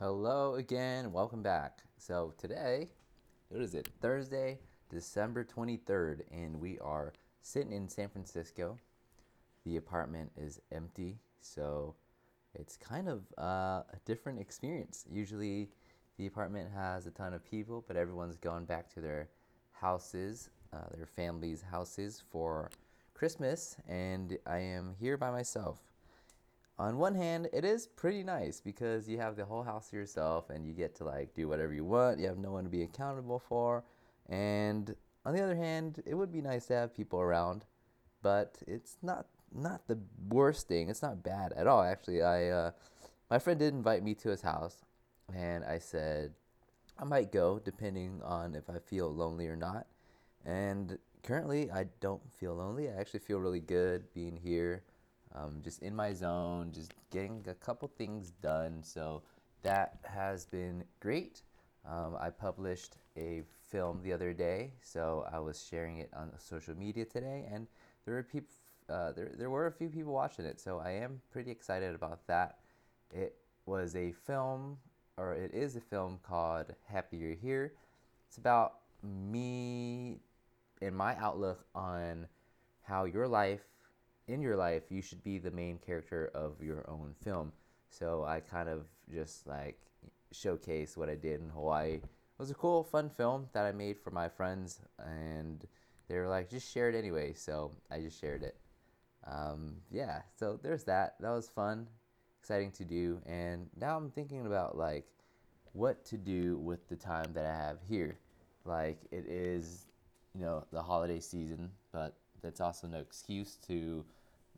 Hello again, welcome back. So today, what is it? Thursday, December 23rd, and we are sitting in San Francisco. The apartment is empty, so it's kind of uh, a different experience. Usually, the apartment has a ton of people, but everyone's gone back to their houses, uh, their families' houses for Christmas, and I am here by myself on one hand, it is pretty nice because you have the whole house to yourself and you get to like do whatever you want. You have no one to be accountable for. And on the other hand, it would be nice to have people around, but it's not not the worst thing. It's not bad at all. Actually, I uh, my friend did invite me to his house, and I said I might go depending on if I feel lonely or not. And currently, I don't feel lonely. I actually feel really good being here um, just in my zone, just getting a couple things done. So that has been great. Um, I published a film the other day, so I was sharing it on social media today, and there were people. Uh, there, there were a few people watching it, so I am pretty excited about that. It was a film, or it is a film called Happy You're Here. It's about me and my outlook on how your life in your life, you should be the main character of your own film. So I kind of just like showcase what I did in Hawaii. It was a cool, fun film that I made for my friends, and they were like, just share it anyway. So I just shared it. Um, yeah, so there's that. That was fun, exciting to do. And now I'm thinking about like what to do with the time that I have here. Like it is, you know, the holiday season, but that's also no excuse to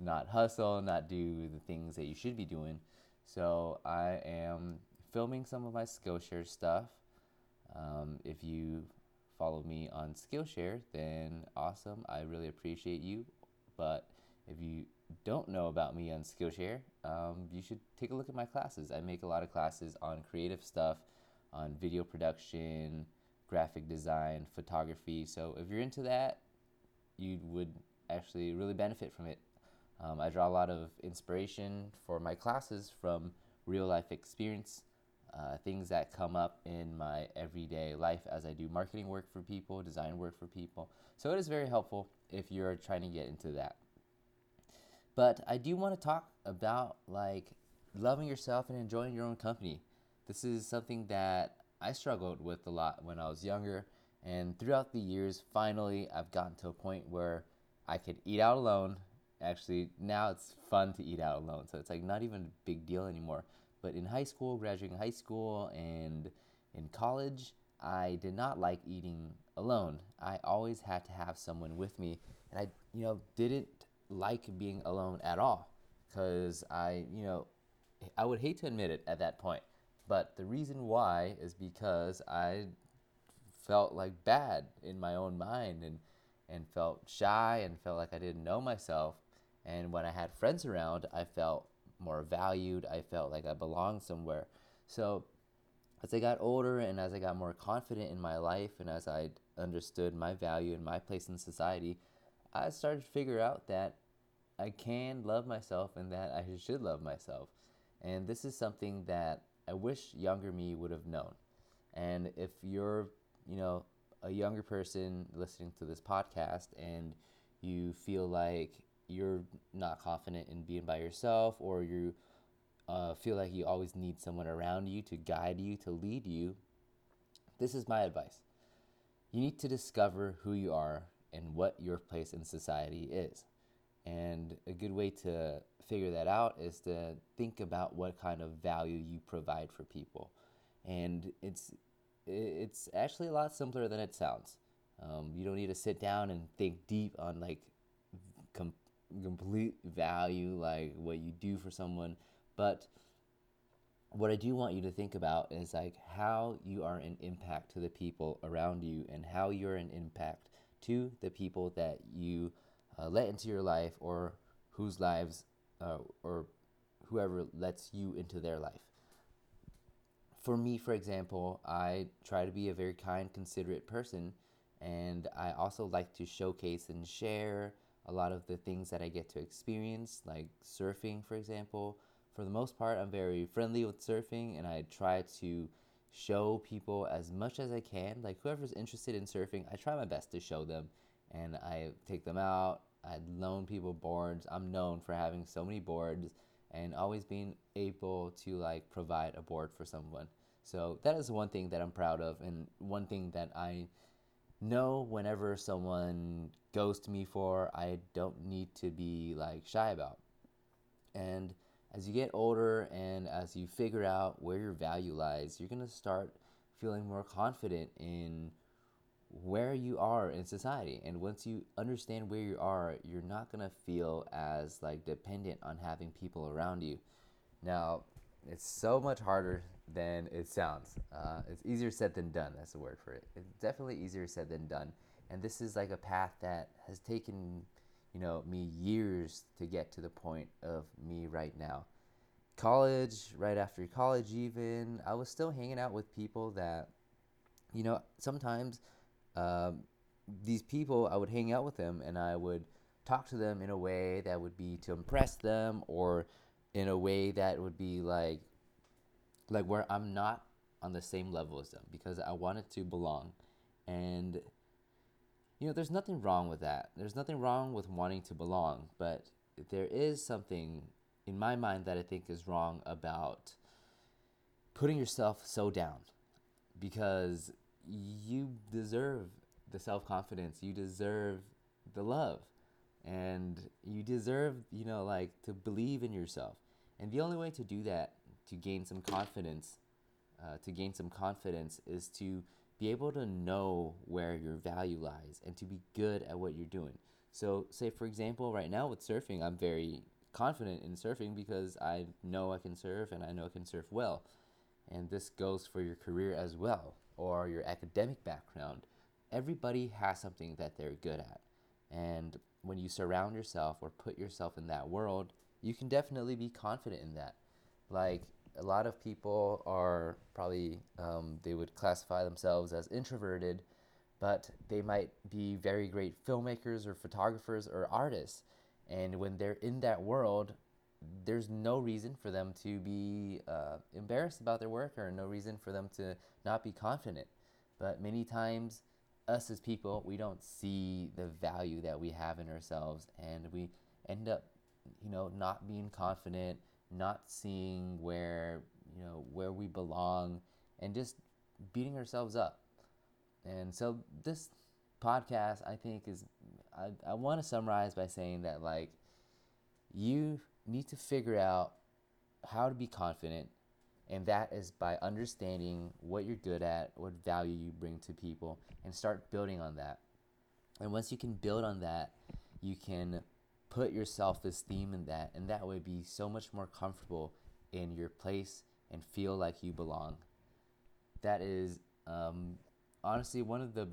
not hustle, not do the things that you should be doing. So I am filming some of my Skillshare stuff. Um, if you follow me on Skillshare, then awesome. I really appreciate you. But if you don't know about me on Skillshare, um, you should take a look at my classes. I make a lot of classes on creative stuff, on video production, graphic design, photography. So if you're into that, you would actually really benefit from it. Um, I draw a lot of inspiration for my classes from real life experience, uh, things that come up in my everyday life as I do marketing work for people, design work for people. So it is very helpful if you're trying to get into that. But I do want to talk about like loving yourself and enjoying your own company. This is something that I struggled with a lot when I was younger. And throughout the years, finally, I've gotten to a point where I could eat out alone actually now it's fun to eat out alone so it's like not even a big deal anymore. But in high school graduating high school and in college i did not like eating alone. I always had to have someone with me and i you know didn't like being alone at all because i you know i would hate to admit it at that point. But the reason why is because i felt like bad in my own mind and and felt shy and felt like I didn't know myself and when I had friends around, I felt more valued. I felt like I belonged somewhere. So as I got older and as I got more confident in my life and as I understood my value and my place in society, I started to figure out that I can love myself and that I should love myself. And this is something that I wish younger me would have known. And if you're, you know, a younger person listening to this podcast and you feel like you're not confident in being by yourself or you uh, feel like you always need someone around you to guide you, to lead you, this is my advice. You need to discover who you are and what your place in society is. And a good way to figure that out is to think about what kind of value you provide for people. And it's it's actually a lot simpler than it sounds. Um, you don't need to sit down and think deep on like complete value, like what you do for someone. But what I do want you to think about is like how you are an impact to the people around you and how you're an impact to the people that you uh, let into your life or whose lives uh, or whoever lets you into their life. For me, for example, I try to be a very kind, considerate person, and I also like to showcase and share a lot of the things that I get to experience, like surfing, for example, for the most part, I'm very friendly with surfing and I try to show people as much as I can. Like whoever's interested in surfing, I try my best to show them and I take them out. I loan people boards. I'm known for having so many boards and always being able to like provide a board for someone. So that is one thing that I'm proud of and one thing that I know whenever someone goes to me for, I don't need to be like shy about. And as you get older and as you figure out where your value lies, you're going to start feeling more confident in where you are in society. And once you understand where you are, you're not going to feel as like dependent on having people around you. Now, it's so much harder than it sounds. Uh, it's easier said than done. That's the word for it. It's definitely easier said than done. And this is like a path that has taken, you know, me years to get to the point of me right now. College, right after college, even, I was still hanging out with people that, you know, sometimes um, these people, I would hang out with them and I would talk to them in a way that would be to impress them or in a way that would be like like where I'm not on the same level as them because I wanted to belong. And you know, there's nothing wrong with that. There's nothing wrong with wanting to belong, but there is something in my mind that I think is wrong about putting yourself so down because you deserve the self-confidence, you deserve the love and you deserve, you know, like to believe in yourself. And the only way to do that to gain some confidence, uh, to gain some confidence is to be able to know where your value lies and to be good at what you're doing. So, say for example, right now with surfing, I'm very confident in surfing because I know I can surf and I know I can surf well. And this goes for your career as well or your academic background. Everybody has something that they're good at. And when you surround yourself or put yourself in that world, you can definitely be confident in that. Like a lot of people are probably um, they would classify themselves as introverted but they might be very great filmmakers or photographers or artists and when they're in that world there's no reason for them to be uh, embarrassed about their work or no reason for them to not be confident but many times us as people we don't see the value that we have in ourselves and we end up you know not being confident not seeing where you know where we belong and just beating ourselves up. And so this podcast i think is i, I want to summarize by saying that like you need to figure out how to be confident and that is by understanding what you're good at what value you bring to people and start building on that. And once you can build on that you can put your self esteem in that, and that way be so much more comfortable in your place and feel like you belong. That is um, honestly one of the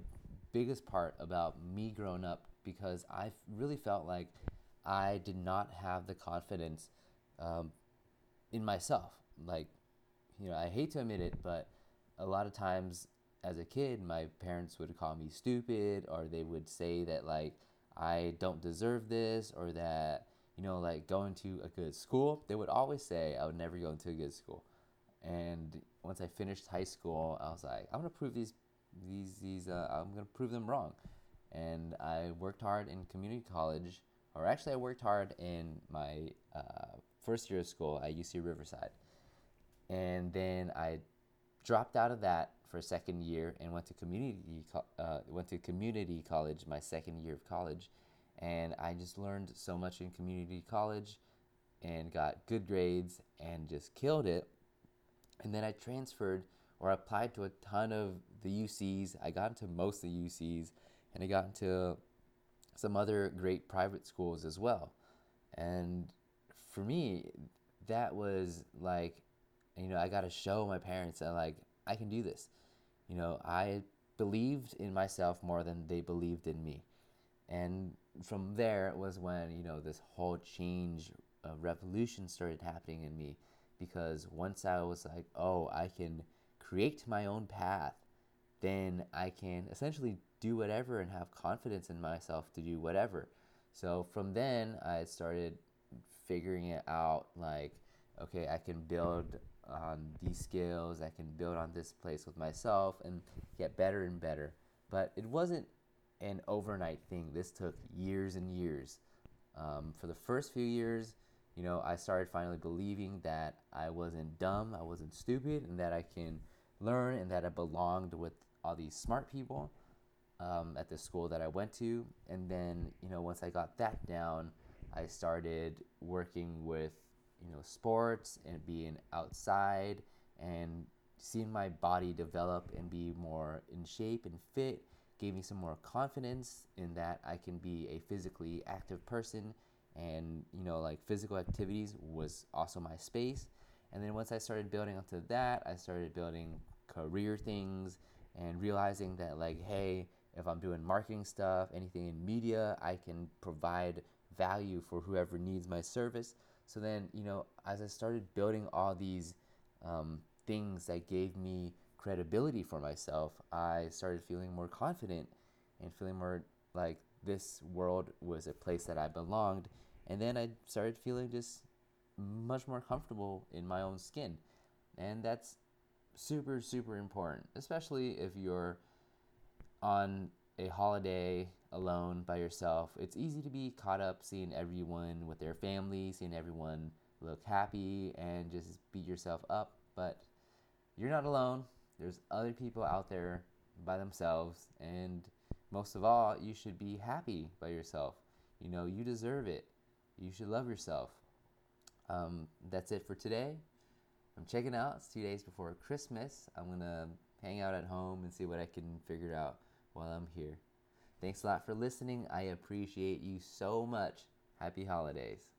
biggest part about me growing up because I really felt like I did not have the confidence um, in myself. Like, you know, I hate to admit it, but a lot of times as a kid, my parents would call me stupid or they would say that, like, I don't deserve this or that, you know, like going to a good school, they would always say I would never go into a good school. And once I finished high school, I was like, I'm gonna prove these, these, these, uh, I'm gonna prove them wrong. And I worked hard in community college, or actually, I worked hard in my uh, first year of school at UC Riverside. And then I dropped out of that for a second year and went to community uh, went to community college my second year of college, and I just learned so much in community college, and got good grades and just killed it. And then I transferred or applied to a ton of the UCs. I got into most of the UCs, and I got into some other great private schools as well. And for me, that was like, you know, I got to show my parents that like I can do this. You know, I believed in myself more than they believed in me. And from there was when, you know, this whole change, uh, revolution started happening in me. Because once I was like, oh, I can create my own path, then I can essentially do whatever and have confidence in myself to do whatever. So from then, I started figuring it out like, okay, I can build on these skills, I can build on this place with myself and get better and better. But it wasn't an overnight thing. This took years and years. Um, for the first few years, you know, I started finally believing that I wasn't dumb, I wasn't stupid, and that I can learn and that I belonged with all these smart people um, at the school that I went to. And then, you know, once I got that down, I started working with, you know, sports and being outside and seeing my body develop and be more in shape and fit gave me some more confidence in that I can be a physically active person and you know like physical activities was also my space and then once I started building onto that I started building career things and realizing that like hey if I'm doing marketing stuff, anything in media, I can provide value for whoever needs my service. So then, you know, as I started building all these um, things that gave me credibility for myself, I started feeling more confident and feeling more like this world was a place that I belonged. And then I started feeling just much more comfortable in my own skin. And that's super, super important, especially if you're on a holiday alone by yourself, it's easy to be caught up seeing everyone with their family, seeing everyone look happy, and just beat yourself up. But you're not alone. There's other people out there by themselves, and most of all, you should be happy by yourself. You know, you deserve it. You should love yourself. Um, that's it for today. I'm checking out. It's two days before Christmas. I'm going to hang out at home and see what I can figure out while I'm here. Thanks a lot for listening. I appreciate you so much. Happy holidays.